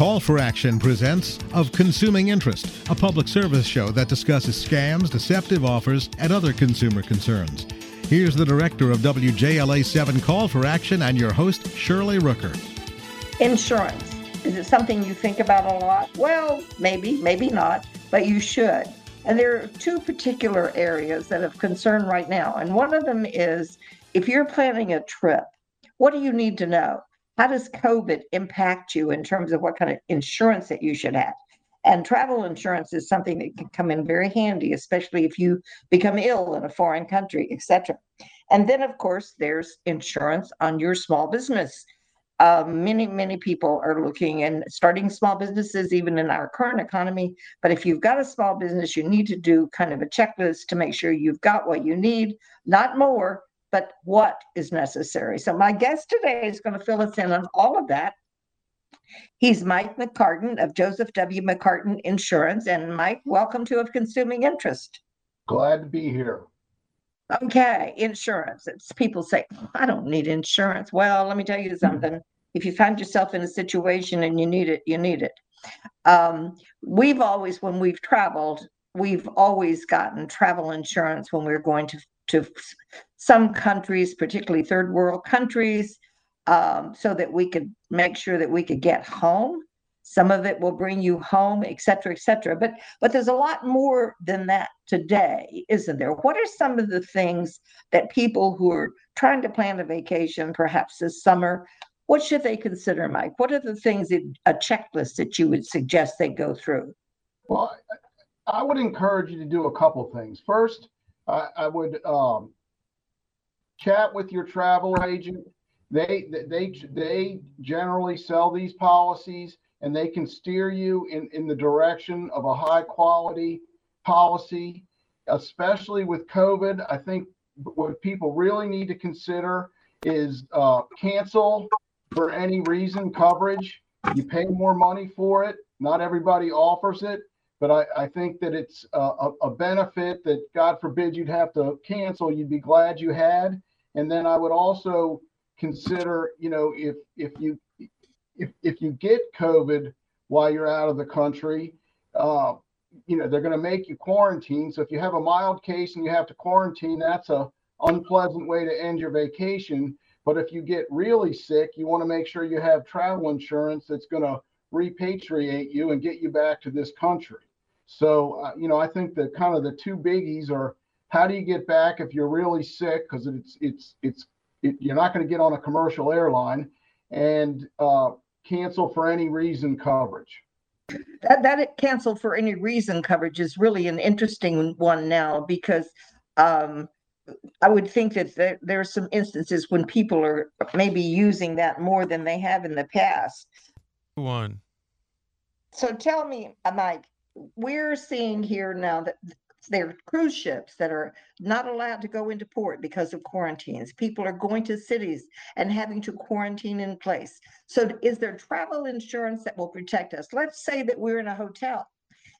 Call for Action presents Of Consuming Interest, a public service show that discusses scams, deceptive offers, and other consumer concerns. Here's the director of WJLA 7 Call for Action and your host, Shirley Rooker. Insurance. Is it something you think about a lot? Well, maybe, maybe not, but you should. And there are two particular areas that of concern right now. And one of them is if you're planning a trip, what do you need to know? How does COVID impact you in terms of what kind of insurance that you should have? And travel insurance is something that can come in very handy, especially if you become ill in a foreign country, etc. And then, of course, there's insurance on your small business. Uh, many, many people are looking and starting small businesses, even in our current economy. But if you've got a small business, you need to do kind of a checklist to make sure you've got what you need, not more, but what is necessary. So, my guest today is going to fill us in on all of that. He's Mike McCartan of Joseph W. McCartan Insurance. And Mike, welcome to Of Consuming Interest. Glad to be here. Okay, insurance. It's people say, I don't need insurance. Well, let me tell you something. If you find yourself in a situation and you need it, you need it. Um, we've always, when we've traveled, we've always gotten travel insurance when we we're going to to some countries, particularly third world countries, um, so that we could make sure that we could get home. Some of it will bring you home, et cetera, et cetera. But but there's a lot more than that today, isn't there? What are some of the things that people who are trying to plan a vacation, perhaps this summer, what should they consider, Mike? What are the things that a checklist that you would suggest they go through? Well, I would encourage you to do a couple things. First, I, I would um, chat with your travel agent. They they they generally sell these policies, and they can steer you in in the direction of a high quality policy. Especially with COVID, I think what people really need to consider is uh, cancel for any reason coverage. You pay more money for it. Not everybody offers it but I, I think that it's a, a, benefit that God forbid you'd have to cancel. You'd be glad you had. And then I would also consider, you know, if if you if if you get COVID while you're out of the country, uh, you know, they're going to make you quarantine. So if you have a mild case and you have to quarantine, that's a unpleasant way to end your vacation. But if you get really sick, you want to make sure you have travel insurance that's going to repatriate you and get you back to this country. So, uh, you know, I think that kind of the two biggies are how do you get back if you're really sick because it's it's it's it, you're not going to get on a commercial airline and uh, cancel for any reason coverage. That that cancel for any reason coverage is really an interesting one now because um, I would think that there, there are some instances when people are maybe using that more than they have in the past. One. So tell me, uh, Mike, we're seeing here now that there are cruise ships that are not allowed to go into port because of quarantines. People are going to cities and having to quarantine in place. So, is there travel insurance that will protect us? Let's say that we're in a hotel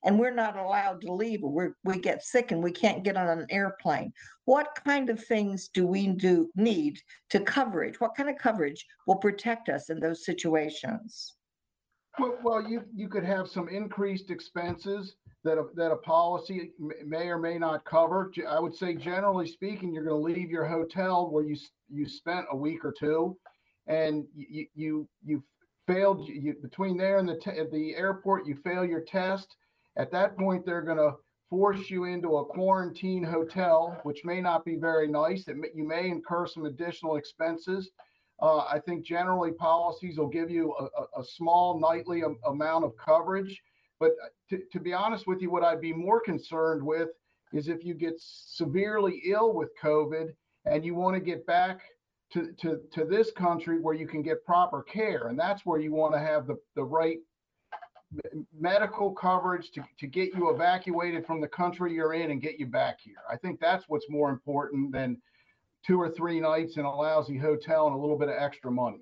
and we're not allowed to leave or we get sick and we can't get on an airplane. What kind of things do we do need to coverage? What kind of coverage will protect us in those situations? Well, well, you you could have some increased expenses that a, that a policy may or may not cover. I would say, generally speaking, you're going to leave your hotel where you you spent a week or two, and you you you failed you, between there and the the airport. You fail your test. At that point, they're going to force you into a quarantine hotel, which may not be very nice. That you may incur some additional expenses. Uh, I think generally policies will give you a, a, small nightly am, amount of coverage. But uh, to, to be honest with you, what I'd be more concerned with is if you get severely ill with COVID and you want to get back to, to, to this country where you can get proper care. And that's where you want to have the, the right medical coverage to, to get you evacuated from the country you're in and get you back here. I think that's what's more important than two or three nights in a lousy hotel and a little bit of extra money.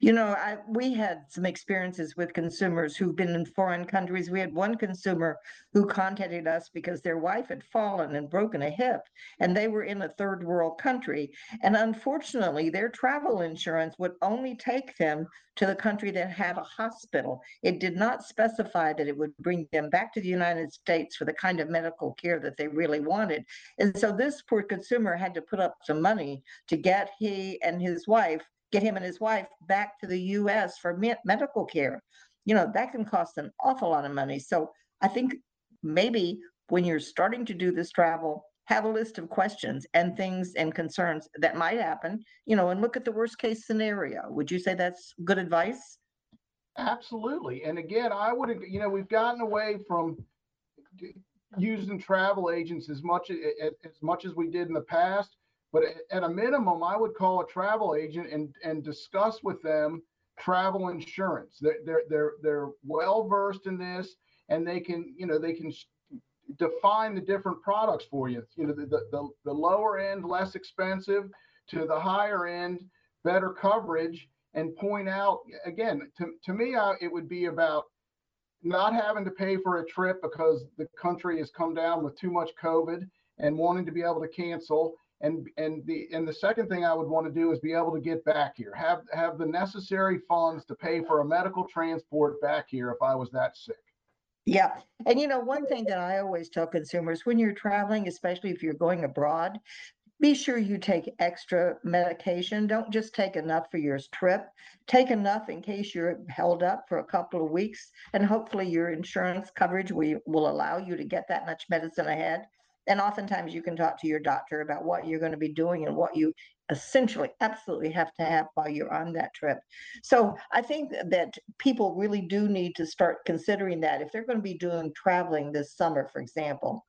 You know, I, we had some experiences with consumers who've been in foreign countries. We had one consumer who contacted us because their wife had fallen and broken a hip, and they were in a third world country. And unfortunately, their travel insurance would only take them to the country that had a hospital. It did not specify that it would bring them back to the United States for the kind of medical care that they really wanted. And so this poor consumer had to put up some money to get he and his wife get him and his wife back to the US for me- medical care. You know, that can cost an awful lot of money. So I think maybe when you're starting to do this travel, have a list of questions and things and concerns that might happen, you know, and look at the worst case scenario. Would you say that's good advice? Absolutely. And again, I would, you know, we've gotten away from using travel agents as much as much as we did in the past. But at a minimum, I would call a travel agent and, and discuss with them travel insurance. They're, they're, they're, they're well versed in this and they can, you know, they can define the different products for you. You know, the, the, the lower end, less expensive to the higher end, better coverage and point out again, to, to me, I, it would be about not having to pay for a trip because the country has come down with too much COVID and wanting to be able to cancel and and the and the second thing I would want to do is be able to get back here, have have the necessary funds to pay for a medical transport back here if I was that sick. Yeah. And you know, one thing that I always tell consumers when you're traveling, especially if you're going abroad, be sure you take extra medication. Don't just take enough for your trip. Take enough in case you're held up for a couple of weeks. And hopefully, your insurance coverage will, will allow you to get that much medicine ahead. And oftentimes you can talk to your doctor about what you're going to be doing and what you essentially absolutely have to have while you're on that trip. So I think that people really do need to start considering that if they're going to be doing traveling this summer, for example.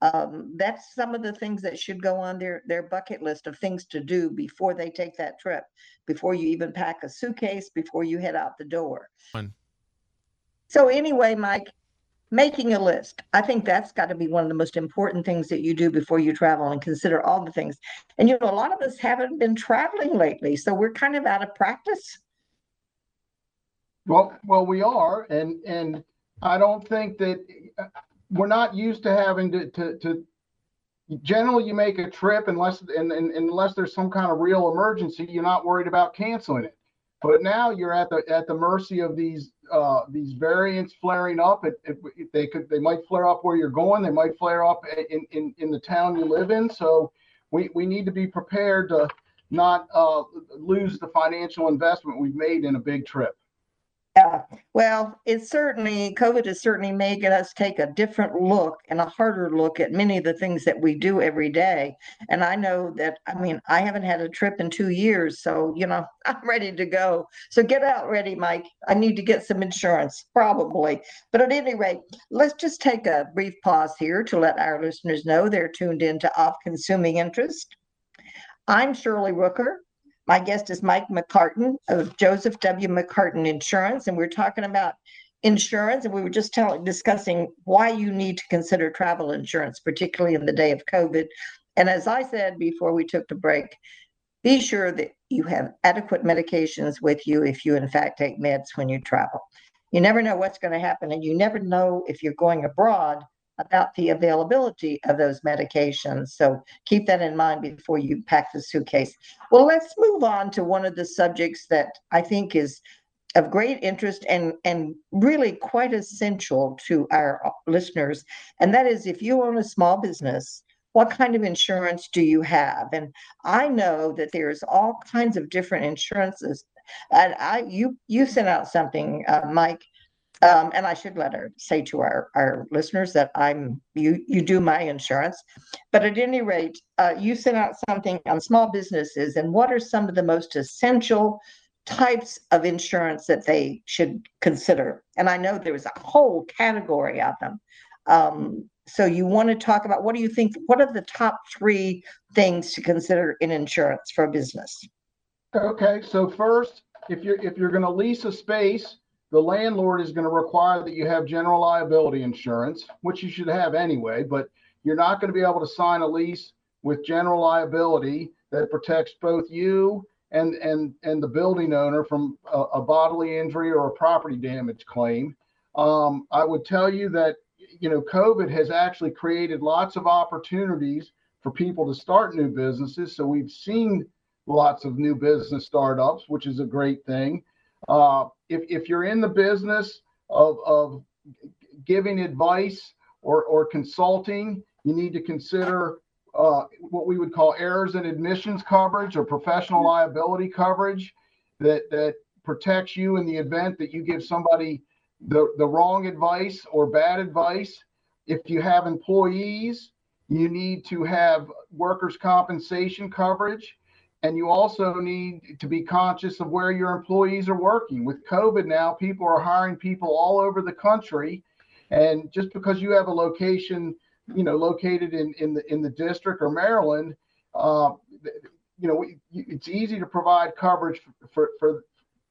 Um, that's some of the things that should go on their their bucket list of things to do before they take that trip, before you even pack a suitcase, before you head out the door. So anyway, Mike, making a list. I think that's got to be one of the most important things that you do before you travel and consider all the things. And you know, a lot of us haven't been traveling lately, so we're kind of out of practice. Well, well, we are, and and I don't think that uh, we're not used to having to to, to generally you make a trip unless and, and, unless there's some kind of real emergency, you're not worried about canceling it. But now you're at the at the mercy of these uh, these variants flaring up. It, it, it, they could they might flare up where you're going. They might flare up in, in, in the town you live in. So we, we need to be prepared to not uh, lose the financial investment we've made in a big trip. Yeah, well, it's certainly, COVID has certainly made us take a different look and a harder look at many of the things that we do every day. And I know that, I mean, I haven't had a trip in two years, so, you know, I'm ready to go. So get out ready, Mike. I need to get some insurance, probably. But at any rate, let's just take a brief pause here to let our listeners know they're tuned into Of Consuming Interest. I'm Shirley Rooker. My guest is Mike McCartan of Joseph W. McCartan Insurance, and we're talking about insurance. And we were just telling, discussing why you need to consider travel insurance, particularly in the day of COVID. And as I said before we took the break, be sure that you have adequate medications with you if you, in fact, take meds when you travel. You never know what's going to happen, and you never know if you're going abroad about the availability of those medications. So keep that in mind before you pack the suitcase. Well, let's move on to one of the subjects that I think is of great interest and, and really quite essential to our listeners. And that is if you own a small business, what kind of insurance do you have? And I know that there's all kinds of different insurances. And I you you sent out something, uh, Mike, um, and I should let her say to our, our listeners that I'm you you do my insurance, but at any rate, uh, you sent out something on small businesses and what are some of the most essential types of insurance that they should consider. And I know there's a whole category of them. Um, so you want to talk about what do you think? What are the top three things to consider in insurance for a business? Okay, so first, if you're if you're going to lease a space the landlord is going to require that you have general liability insurance, which you should have anyway, but you're not going to be able to sign a lease with general liability that protects both you and and and the building owner from a, a bodily injury or a property damage claim. Um, I would tell you that you know COVID has actually created lots of opportunities for people to start new businesses. So we've seen lots of new business startups, which is a great thing. Uh, if if you're in the business of of giving advice or or consulting, you need to consider uh, what we would call errors and omissions coverage or professional liability coverage that that protects you in the event that you give somebody the, the wrong advice or bad advice. If you have employees, you need to have workers' compensation coverage. And you also need to be conscious of where your employees are working. With COVID now, people are hiring people all over the country. And just because you have a location you know, located in in the in the district or Maryland, uh, you know, it's easy to provide coverage for for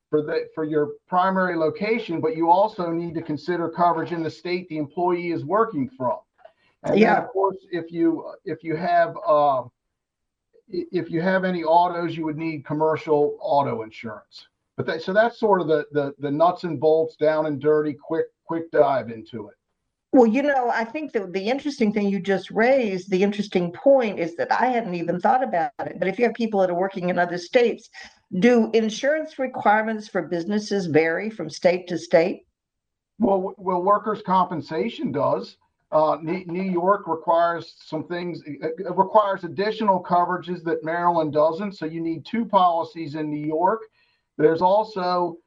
for the for your primary location, but you also need to consider coverage in the state the employee is working from. And yeah. then, of course, if you if you have uh, if you have any autos, you would need commercial auto insurance. But that, so that's sort of the, the the nuts and bolts, down and dirty, quick quick dive into it. Well, you know, I think that the interesting thing you just raised, the interesting point is that I hadn't even thought about it. But if you have people that are working in other states, do insurance requirements for businesses vary from state to state? Well, well, workers' compensation does. Uh, New York requires some things. It requires additional coverages that Maryland doesn't. So you need two policies in New York. There's also,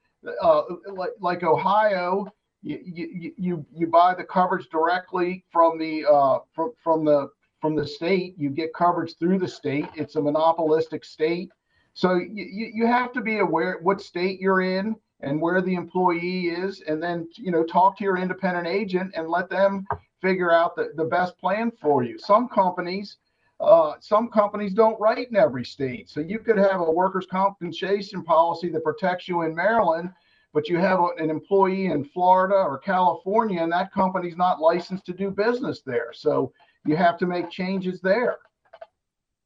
uh, like, like Ohio, you you you buy the coverage directly from the uh, from from the from the state. You get coverage through the state. It's a monopolistic state, so you you have to be aware what state you're in and where the employee is, and then you know talk to your independent agent and let them figure out the, the best plan for you. Some companies. Uh, some companies don't write in every state. So you could have a workers' compensation policy that protects you in Maryland, but you have an employee in Florida or California, and that company's not licensed to do business there. So you have to make changes there.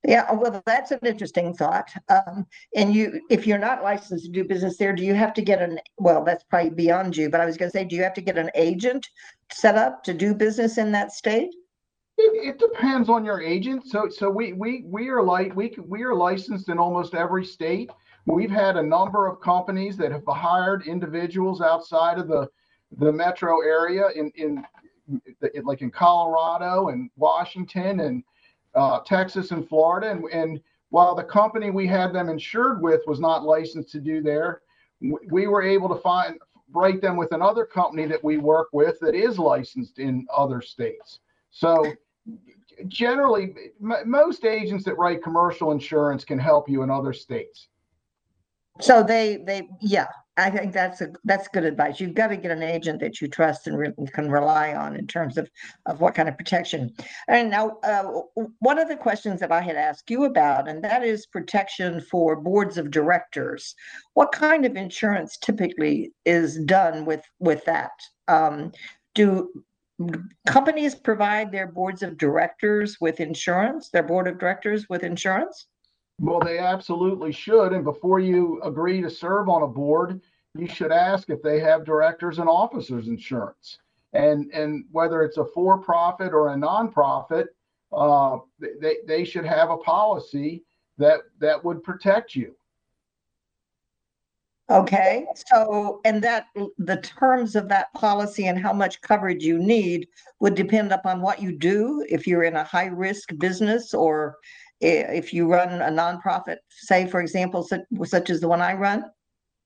Yeah, well, that's an interesting thought. Um, and you, if you're not licensed to do business there, do you have to get an? Well, that's probably beyond you. But I was going to say, do you have to get an agent set up to do business in that state? It, it depends on your agent. So, so we we we are like we we are licensed in almost every state. We've had a number of companies that have hired individuals outside of the the metro area in, in like in Colorado and Washington and uh, Texas and Florida. And, and while the company we had them insured with was not licensed to do there, we were able to find write them with another company that we work with that is licensed in other states. So generally, most agents that write commercial insurance can help you in other states. So they they yeah, I think that's a that's good advice. You've got to get an agent that you trust and re- can rely on in terms of of what kind of protection. And now, uh, one of the questions that I had asked you about, and that is protection for boards of directors. What kind of insurance typically is done with with that? Um, do companies provide their boards of directors with insurance? Their board of directors with insurance? Well, they absolutely should. And before you agree to serve on a board, you should ask if they have directors and officers insurance. And and whether it's a for-profit or a nonprofit, uh, they they should have a policy that that would protect you. Okay, so and that the terms of that policy and how much coverage you need would depend upon what you do. If you're in a high risk business or if you run a nonprofit, say for example, such, such as the one I run?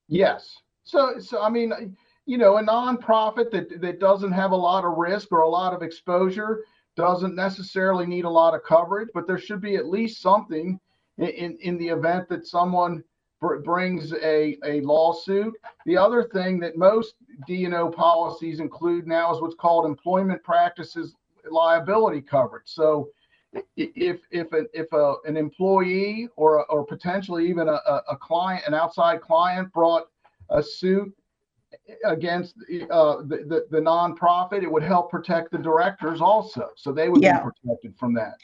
Yes. So, so I mean, you know, a nonprofit that that doesn't have a lot of risk or a lot of exposure doesn't necessarily need a lot of coverage, but there should be at least something in in, in the event that someone br- brings a a lawsuit. The other thing that most D&O policies include now is what's called employment practices liability coverage. So if if an if a, an employee or or potentially even a, a client an outside client brought a suit against uh, the, the the nonprofit, it would help protect the directors also, so they would yeah. be protected from that.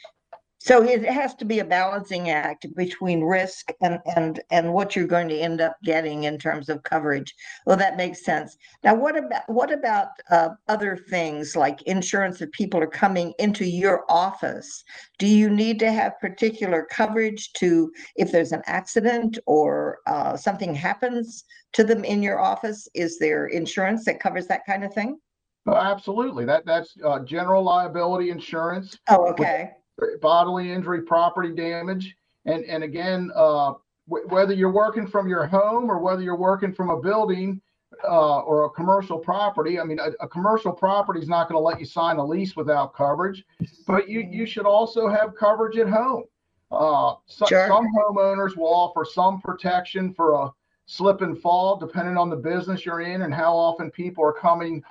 So it has to be a balancing act between risk and and and what you're going to end up getting in terms of coverage. Well, that makes sense. Now, what about what about uh, other things like insurance that people are coming into your office? Do you need to have particular coverage to if there's an accident or uh, something happens to them in your office? Is there insurance that covers that kind of thing? Oh, absolutely. That that's uh, general liability insurance. Oh, okay bodily injury, property damage, and and again, uh, w- whether you're working from your home or whether you're working from a building uh, or a commercial property. I mean, a, a commercial property is not going to let you sign a lease without coverage, but you you should also have coverage at home. Uh, so, sure. Some homeowners will offer some protection for a slip and fall, depending on the business you're in and how often people are coming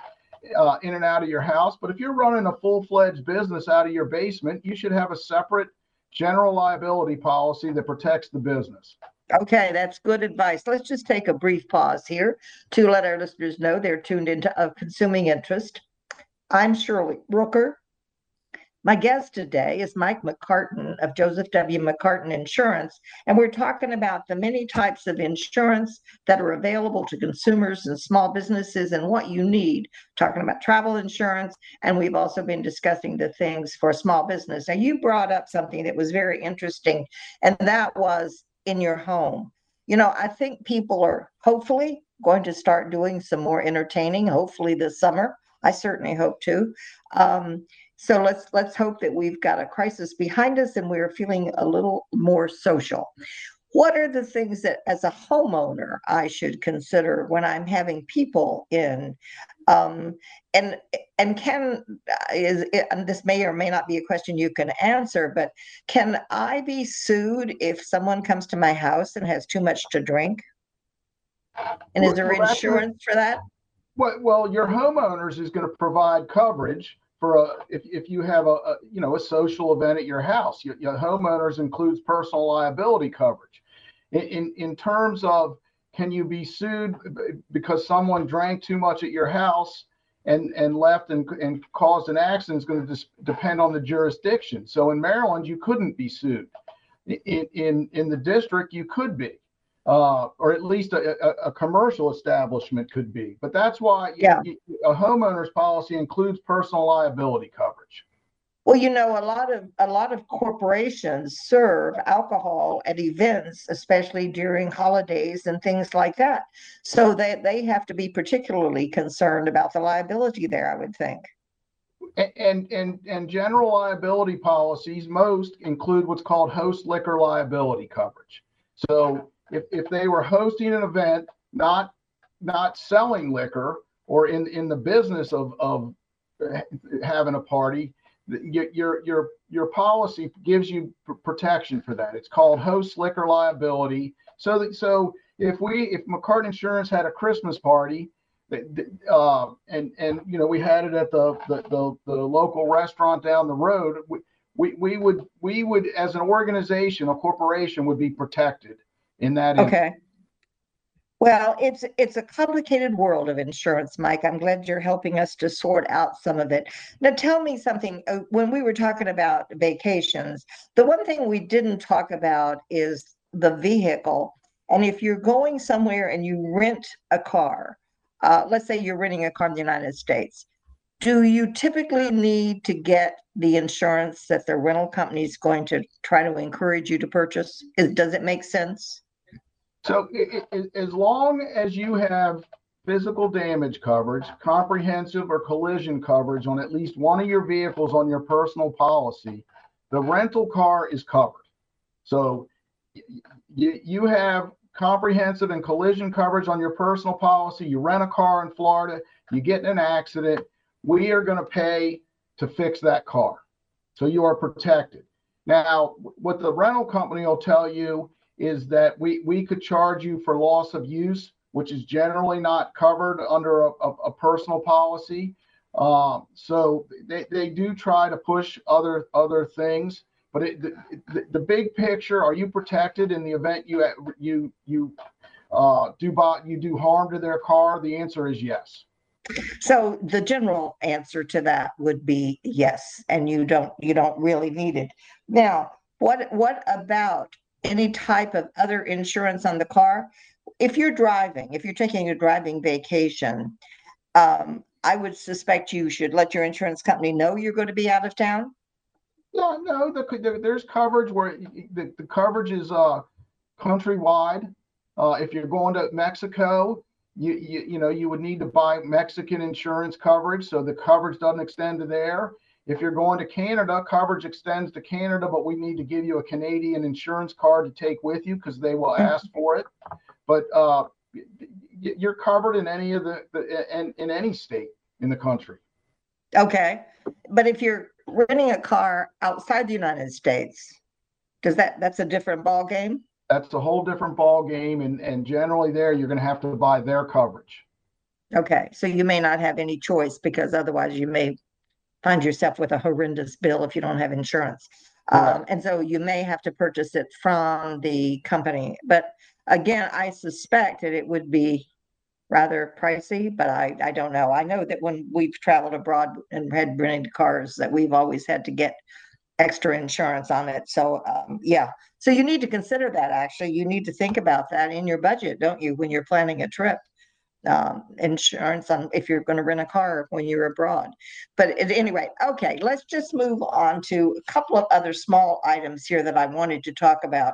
uh, in and out of your house. But if you're running a full fledged business out of your basement, you should have a separate general liability policy that protects the business. Okay, that's good advice. Let's just take a brief pause here to let our listeners know they're tuned into Of Consuming Interest. I'm Shirley Rooker. My guest today is Mike McCartan of Joseph W. McCartan Insurance, and we're talking about the many types of insurance that are available to consumers and small businesses and what you need. Talking about travel insurance, and we've also been discussing the things for small business. Now, you brought up something that was very interesting, and that was in your home. You know, I think people are hopefully going to start doing some more entertaining, hopefully this summer. I certainly hope to. Um, so let's let's hope that we've got a crisis behind us and we're feeling a little more social. What are the things that, as a homeowner, I should consider when I'm having people in? Um, and and can is and this may or may not be a question you can answer, but can I be sued if someone comes to my house and has too much to drink? And is there insurance for that? Well, well, your homeowners is going to provide coverage for a if, if you have a, a, you know a social event at your house your, your homeowners includes personal liability coverage. In, in, in terms of can you be sued because someone drank too much at your house and and left and, and caused an accident is going to dis- depend on the jurisdiction. So in maryland you couldn't be sued. In in in the district you could be uh, or at least a, a, a, commercial establishment could be. But that's why yeah. you, a homeowner's policy includes personal liability coverage. Well, you know, a lot of a lot of corporations serve alcohol at events, especially during holidays and things like that. So they, they have to be particularly concerned about the liability there, I would think. And and and general liability policies most include what's called host liquor liability coverage. So if, if they were hosting an event, not not selling liquor or in in the business of of having a party, your your your policy gives you protection for that. It's called host liquor liability. So that so if we if McCartan Insurance had a Christmas party, uh, and and you know we had it at the the, the, the local restaurant down the road, we, we we would we would as an organization, a corporation would be protected in that. Okay. Well, it's it's a complicated world of insurance, Mike. I'm glad you're helping us to sort out some of it. Now, tell me something. Uh, when we were talking about vacations, the one thing we didn't talk about is the vehicle. And if you're going somewhere and you rent a car, uh, let's say you're renting a car in the United States, do you typically need to get the insurance that the rental company is going to try to encourage you to purchase? Is, does it make sense? So it, it, as long as you have physical damage coverage, comprehensive or collision coverage on at least one of your vehicles on your personal policy, the rental car is covered. So you, you have comprehensive and collision coverage on your personal policy. You rent a car in Florida, you get in an accident, we are going to pay to fix that car. So you are protected. Now, what the rental company will tell you is that we, we could charge you for loss of use, which is generally not covered under a, a, a personal policy. Um, so they, they do try to push other other things, but it, the, the, big picture: Are you protected in the event you you you uh, do you do harm to their car? The answer is yes. So the general answer to that would be yes, and you don't you don't really need it. Now, what what about any type of other insurance on the car? If you're driving, if you're taking a driving vacation, um, I would suspect you should let your insurance company know you're going to be out of town. No, no, the, the, there's coverage where the, the coverage is uh, countrywide. Uh, if you're going to Mexico, you, you you know you would need to buy Mexican insurance coverage, so the coverage doesn't extend to there. If you're going to Canada, coverage extends to Canada, but we need to give you a Canadian insurance card to take with you because they will mm-hmm. ask for it. But uh, you're covered in any of the, the in, in any state in the country. Okay, but if you're renting a car outside the United States, does that that's a different ball game? That's a whole different ball game, and and generally there you're going to have to buy their coverage. Okay, so you may not have any choice because otherwise you may find yourself with a horrendous bill if you don't have insurance. Um, and so you may have to purchase it from the company. But again, I suspect that it would be rather pricey, but I, I don't know. I know that when we've traveled abroad and had rented cars, that we've always had to get extra insurance on it. So um, yeah, so you need to consider that. Actually, you need to think about that in your budget, don't you, when you're planning a trip? Um, insurance on if you're going to rent a car when you're abroad. But at any rate, okay, let's just move on to a couple of other small items here that I wanted to talk about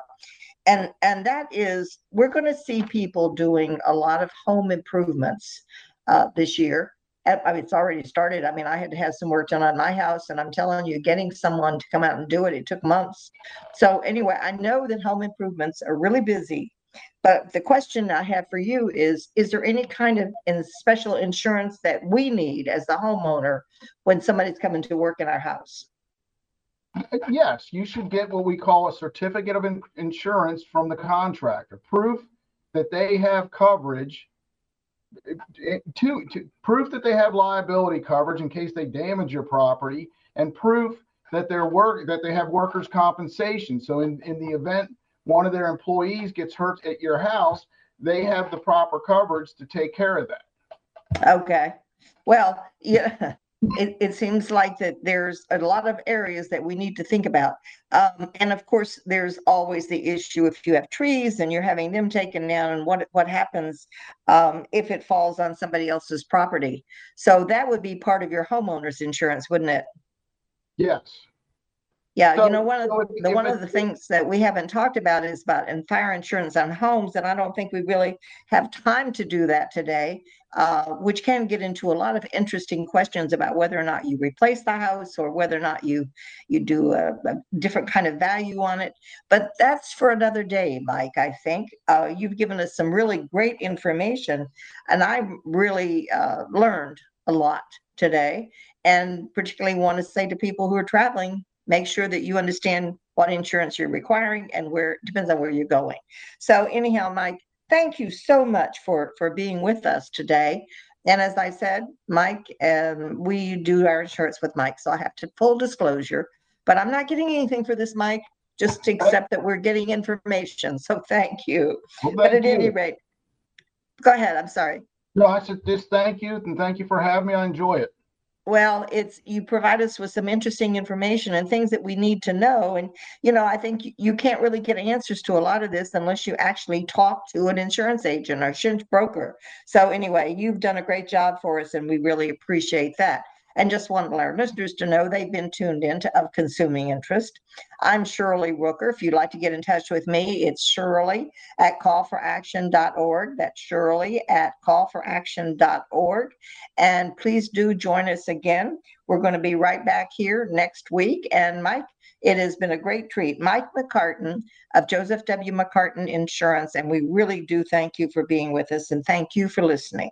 and and that is we're going to see people doing a lot of home improvements uh, this year I mean, it's already started. I mean, I had to have some work done on my house, and I'm telling you, getting someone to come out and do it, it took months. So, anyway, I know that home improvements are really busy. But the question I have for you is Is there any kind of in special insurance that we need as the homeowner when somebody's coming to work in our house? Yes, you should get what we call a certificate of in- insurance from the contractor, proof that they have coverage. Eh, to, to proof that they have liability coverage in case they damage your property, and proof that their work that they have workers' compensation. So in, in the event one of their employees gets hurt at your house, they have the proper coverage to take care of that. Okay. Well, yeah, it, it seems like that there's a lot of areas that we need to think about. Um, and of course, there's always the issue if you have trees and you're having them taken down and what, what happens um, if it falls on somebody else's property. So that would be part of your homeowner's insurance, wouldn't it? Yes. Yeah, so, you know, one of so the one of the things that we haven't talked about is about and fire insurance on homes, and I don't think we really have time to do that today. Uh, which can get into a lot of interesting questions about whether or not you replace the house or whether or not you you do a, a different kind of value on it. But that's for another day, Mike. I think uh, you've given us some really great information, and I really uh, learned a lot today. And particularly want to say to people who are traveling, make sure that you understand what insurance you're requiring and where it depends on where you're going. So anyhow, Mike, thank you so much for for being with us today. And as I said, Mike, um, we do our insurance with Mike, so I have to full disclosure. But I'm not getting anything for this, Mike. Just accept that we're getting information. So thank you. Well, but at you. any rate, go ahead. I'm sorry. No, I said just thank you and thank you for having me. I enjoy it. Well, it's you provide us with some interesting information and things that we need to know. And, you know, I think you can't really get answers to a lot of this unless you actually talk to an insurance agent or insurance broker. So, anyway, you've done a great job for us, and we really appreciate that and just want listeners to know they've been tuned in to Of Consuming Interest. I'm Shirley Rooker. If you'd like to get in touch with me, it's Shirley at callforaction.org. That's Shirley at callforaction.org. And please do join us again. We're going to be right back here next week. And Mike, it has been a great treat. Mike McCartan of Joseph W. McCartan Insurance. And we really do thank you for being with us and thank you for listening.